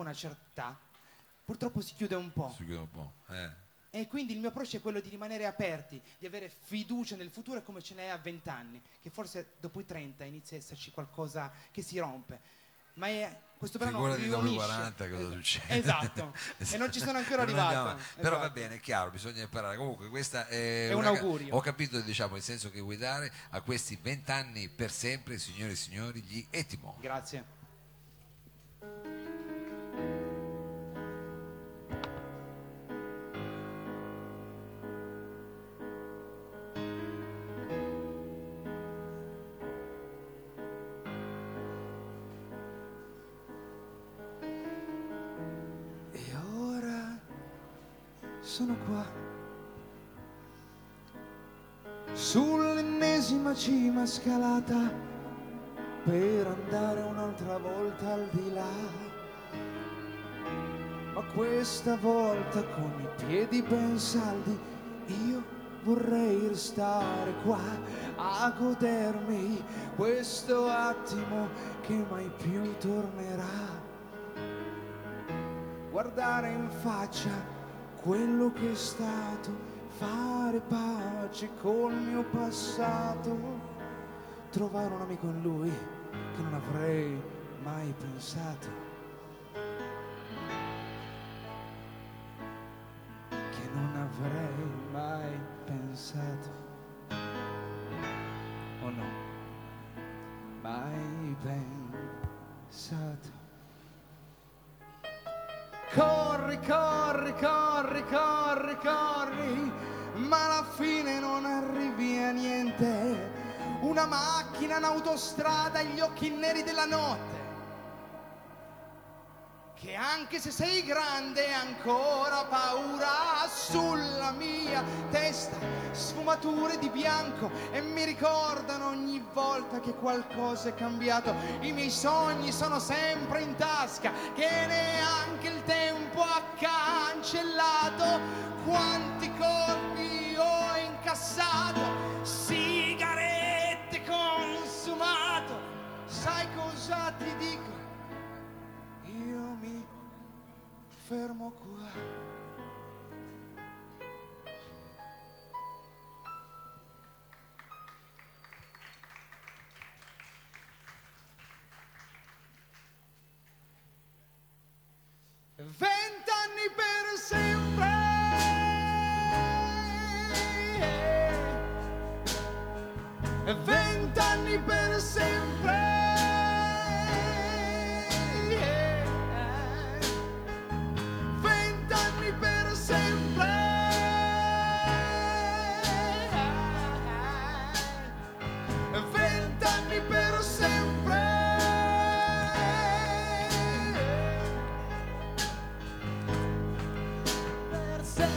dopo una certa purtroppo si chiude un po'. Si chiude un po'. Eh. E quindi il mio approccio è quello di rimanere aperti, di avere fiducia nel futuro come ce n'è a 20 anni, che forse dopo i 30 inizia a esserci qualcosa che si rompe. Ma è, questo brano Figurati dopo i riunisce. 40 cosa Esatto. succede. Esatto. E non ci sono ancora arrivato. Però va Esatto. bene, è chiaro, bisogna imparare. Comunque questa è, È un augurio. Ho capito diciamo, il senso che vuoi dare a questi vent'anni per sempre, signore e signori, gli Etimo. Grazie. Sono qua sull'ennesima cima scalata per andare un'altra volta al di là. Ma questa volta con i piedi ben saldi io vorrei restare qua a godermi questo attimo che mai più tornerà guardare in faccia quello che è stato, fare pace col mio passato, trovare un amico in lui che non avrei mai pensato. Che non avrei mai pensato. Oh no, mai pensato. Corri, corri, corri, corri, corri, ma alla fine non arrivi a niente. Una macchina in autostrada e gli occhi neri della notte. Che anche se sei grande ancora paura sulla mia testa sfumature di bianco e mi ricordano ogni volta che qualcosa è cambiato. I miei sogni sono sempre in tasca che neanche il tempo cancellato. Quanti colpi ho incassato, sigarette consumato. Sai cosa ti dico? Io mi fermo qua.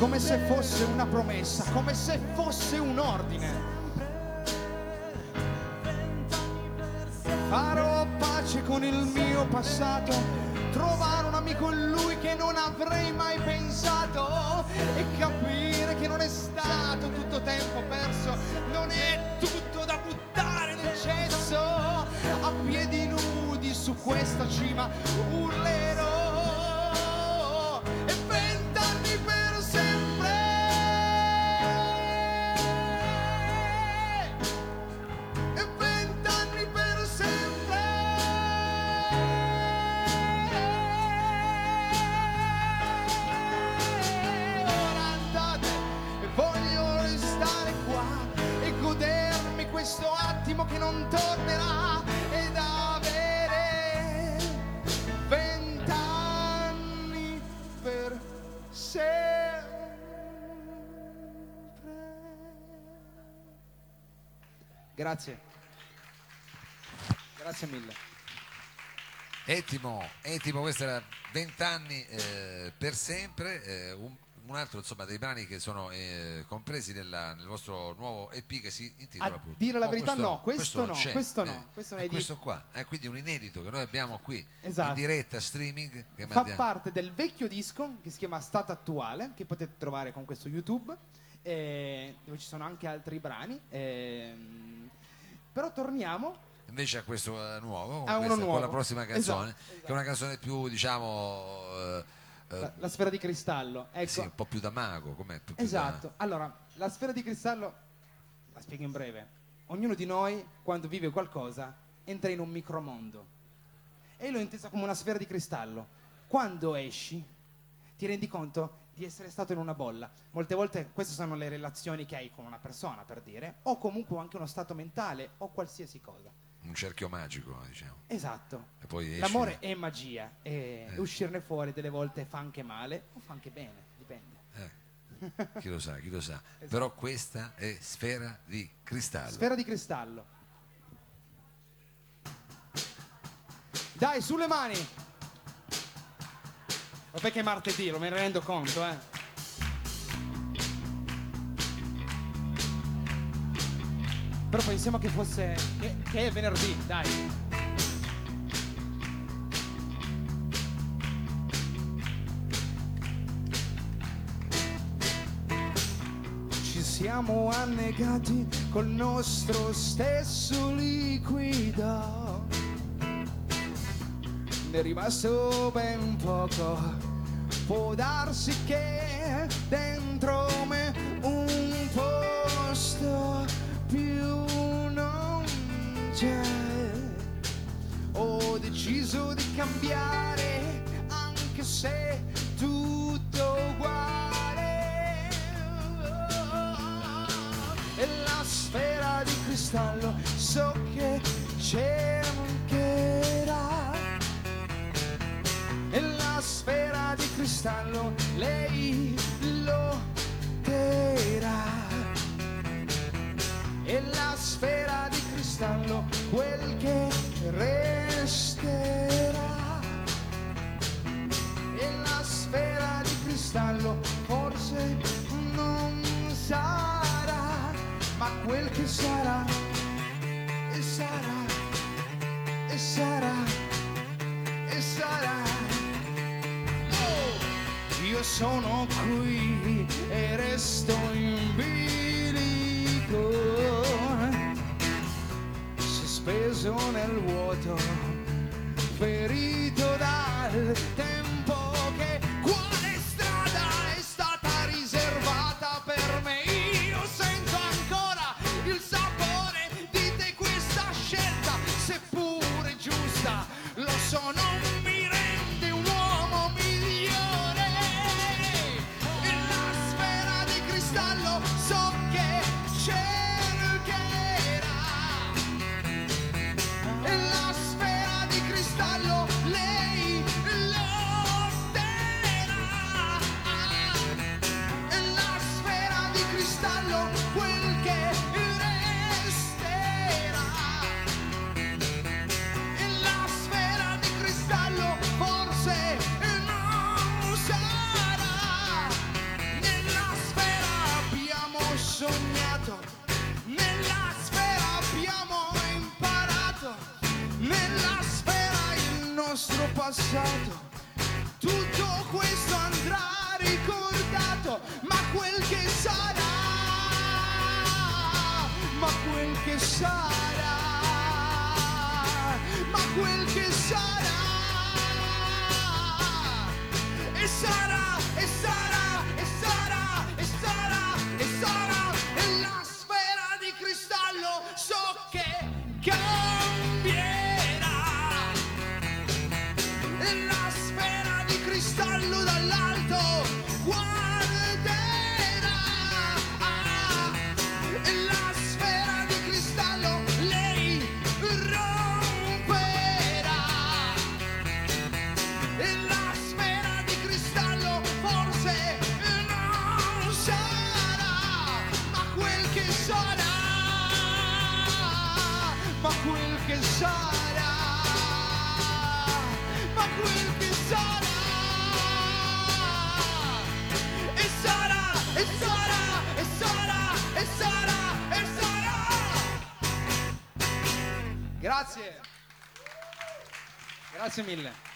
Come se fosse una promessa, come se fosse un ordine. Farò pace con il mio passato, trovare un amico in lui che non avrei mai pensato e capire che non è stato tutto tempo perso, non è tutto da buttare nel cesso, a piedi nudi su questa cima urlerò Grazie. Grazie mille. Etimo, Etimo, questo era vent'anni eh, per sempre, eh, un, un altro insomma dei brani che sono eh, compresi nella- nel vostro nuovo EP che si intitola A appunto. dire la Oh, verità no, questo non no, questo no, eh. questo è Eh, questo qua, è quindi un inedito che noi abbiamo qui Esatto. in diretta streaming che Fa mandiamo. parte del vecchio disco che si chiama Stato Attuale, che potete trovare con questo YouTube, eh, dove ci sono anche altri brani. Però torniamo invece a questo eh, nuovo, con, A uno questa- con nuovo. la prossima canzone, Esatto, esatto. che è una canzone più, diciamo, eh, eh, La, la sfera di cristallo, ecco. sì, un po' più da mago, com'è? Più- più Esatto. Allora, la sfera di cristallo, la spiego in breve. Ognuno di noi, quando vive qualcosa, entra in un micromondo. E l'ho intesa come una sfera di cristallo. Quando esci, ti rendi conto di essere stato in una bolla. Molte volte queste sono le relazioni che hai con una persona, per dire, o comunque anche uno stato mentale o qualsiasi cosa. un cerchio magico, diciamo. Esatto. L'amore è magia e Eh. uscirne fuori delle volte fa anche male o fa anche bene, dipende. eh, chi lo sa, chi lo sa. Esatto. Però questa è sfera di cristallo. Sfera di cristallo. Dai, sulle mani! Vabbè che è martedì, lo me ne rendo conto, eh. Però pensiamo che fosse... che, che è venerdì, dai. Ci siamo annegati col nostro stesso liquido. Ne è rimasto ben poco. Può darsi che dentro me un posto più non c'è. Ho deciso di cambiare anche se tutto uguale. E la sfera di cristallo so che cercherà. Cristallo lei lotterà. E la sfera di cristallo quel che resterà. Sono qui e resto in bilico, sospeso nel vuoto, ferito dal tempo passato. Tutto questo andrà ricordato, ma quel che sarà, ma quel che sarà, ma quel che sarà, e sarà, e sarà, e sarà, e sarà, e sarà, e sfera di cristallo so che cambierà. Che sarà, ma quel che sarà, e sarà, e sarà, e sarà, e sarà, e sarà. Grazie. Grazie mille.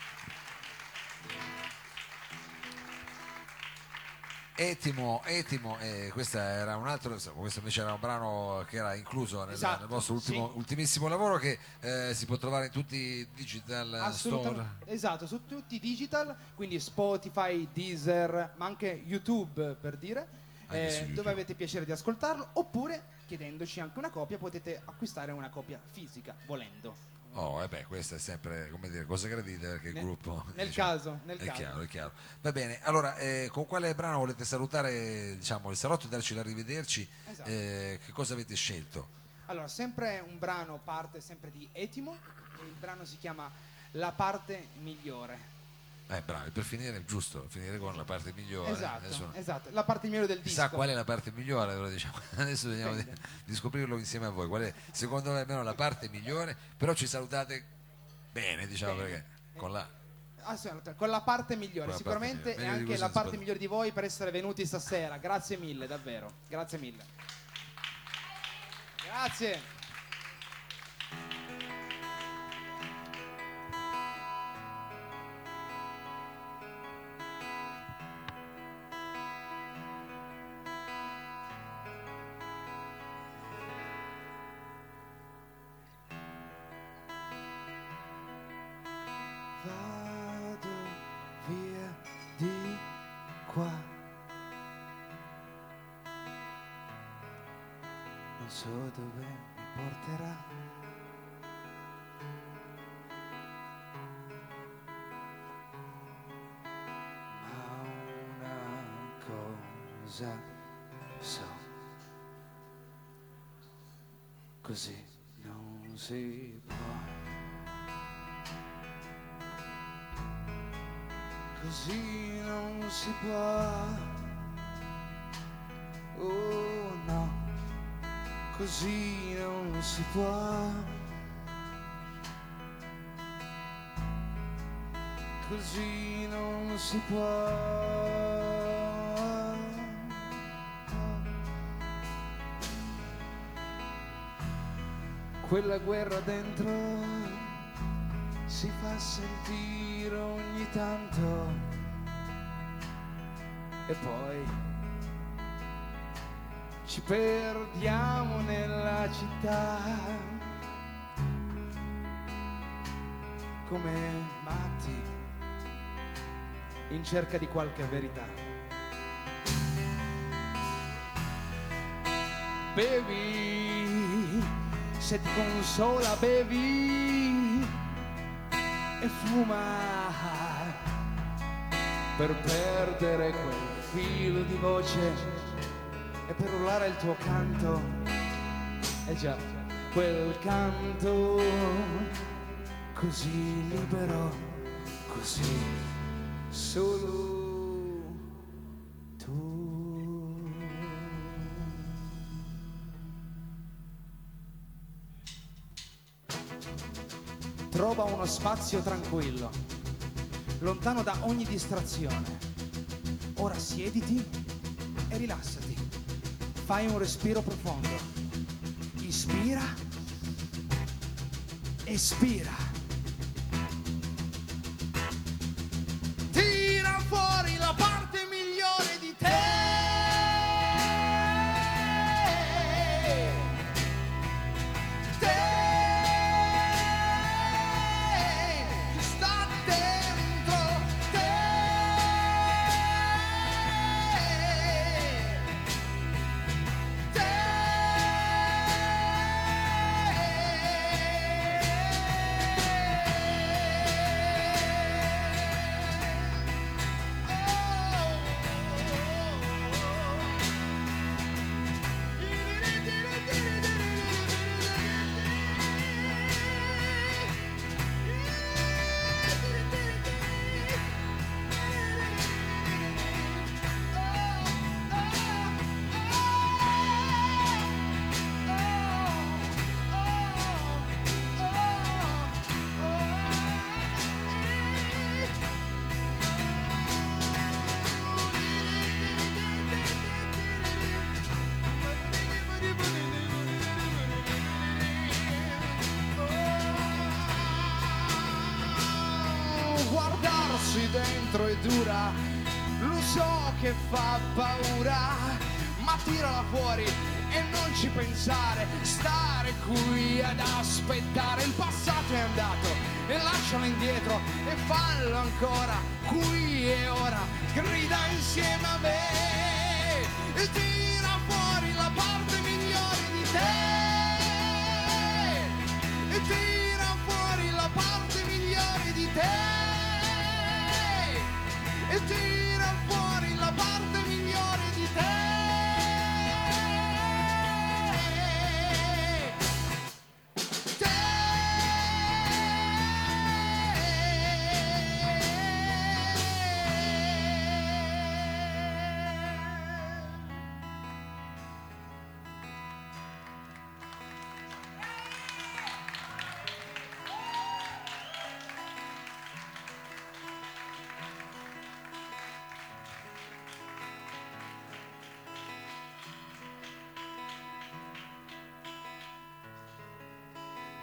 Etimo, Etimo, eh, questo era un altro, questo invece era un brano che era incluso nel, Esatto, nel vostro ultimo- sì. ultimissimo lavoro che eh, si può trovare in tutti i digital store. Esatto, su tutti i digital, quindi Spotify, Deezer, ma anche YouTube per dire, eh, YouTube. dove avete piacere di ascoltarlo, oppure chiedendoci anche una copia potete acquistare una copia fisica, volendo. Oh, e beh, questo è sempre, come dire, cosa gradite perché il Nel- gruppo... nel diciamo, caso, nel è caso. chiaro, è chiaro. Va bene, allora, eh, con quale brano volete salutare, diciamo, il salotto e darci l'arrivederci? Esatto. Eh, che cosa avete scelto? Allora, sempre un brano parte sempre di Etimo, il brano si chiama La parte migliore. Eh, bravi, per finire, giusto, finire con la parte migliore. Esatto, Adesso- esatto, la parte migliore del disco. qual è la parte migliore, allora diciamo. adesso vediamo di, di scoprirlo insieme a voi. Qual è, secondo me, almeno la parte migliore, però ci salutate bene, diciamo, Bene. perché con la... Assolutamente, con la parte migliore, la sicuramente parte migliore. e anche la parte può- migliore di voi per essere venuti stasera. Grazie mille, davvero. Grazie mille. Grazie. So dove mi porterà. Ma una cosa so. Così non si può. Così non si può. Oh così non si può. Così non si può. Quella guerra dentro si fa sentire ogni tanto e poi ci perdiamo nella città come matti in cerca di qualche verità. Bevi, se ti consola bevi e fuma per perdere quel filo di voce e per urlare il tuo canto. E già, quel canto così libero, così solo tu. Trova uno spazio tranquillo, lontano da ogni distrazione. Ora siediti e rilassati. Fai un respiro profondo. Ispira. Espira. Dentro è dura, lo so che fa paura, ma tirala fuori e non ci pensare, stare qui ad aspettare, il passato è andato. E lascialo indietro e fallo ancora, qui e ora, grida insieme a me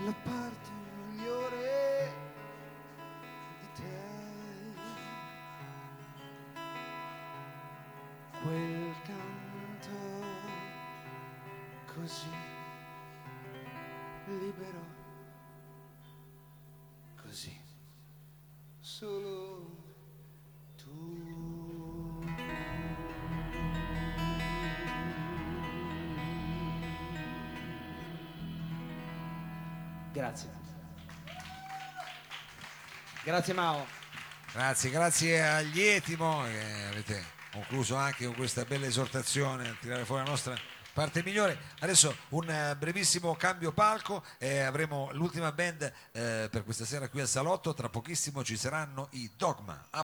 la parte migliore di te. Quel canto così libero, così solo Grazie. Grazie Mao. Grazie, grazie agli Etimo che avete concluso anche con questa bella esortazione a tirare fuori la nostra parte migliore. Adesso un eh, brevissimo cambio palco e avremo l'ultima band eh, per questa sera qui al Salotto. Tra pochissimo ci saranno i Dogma.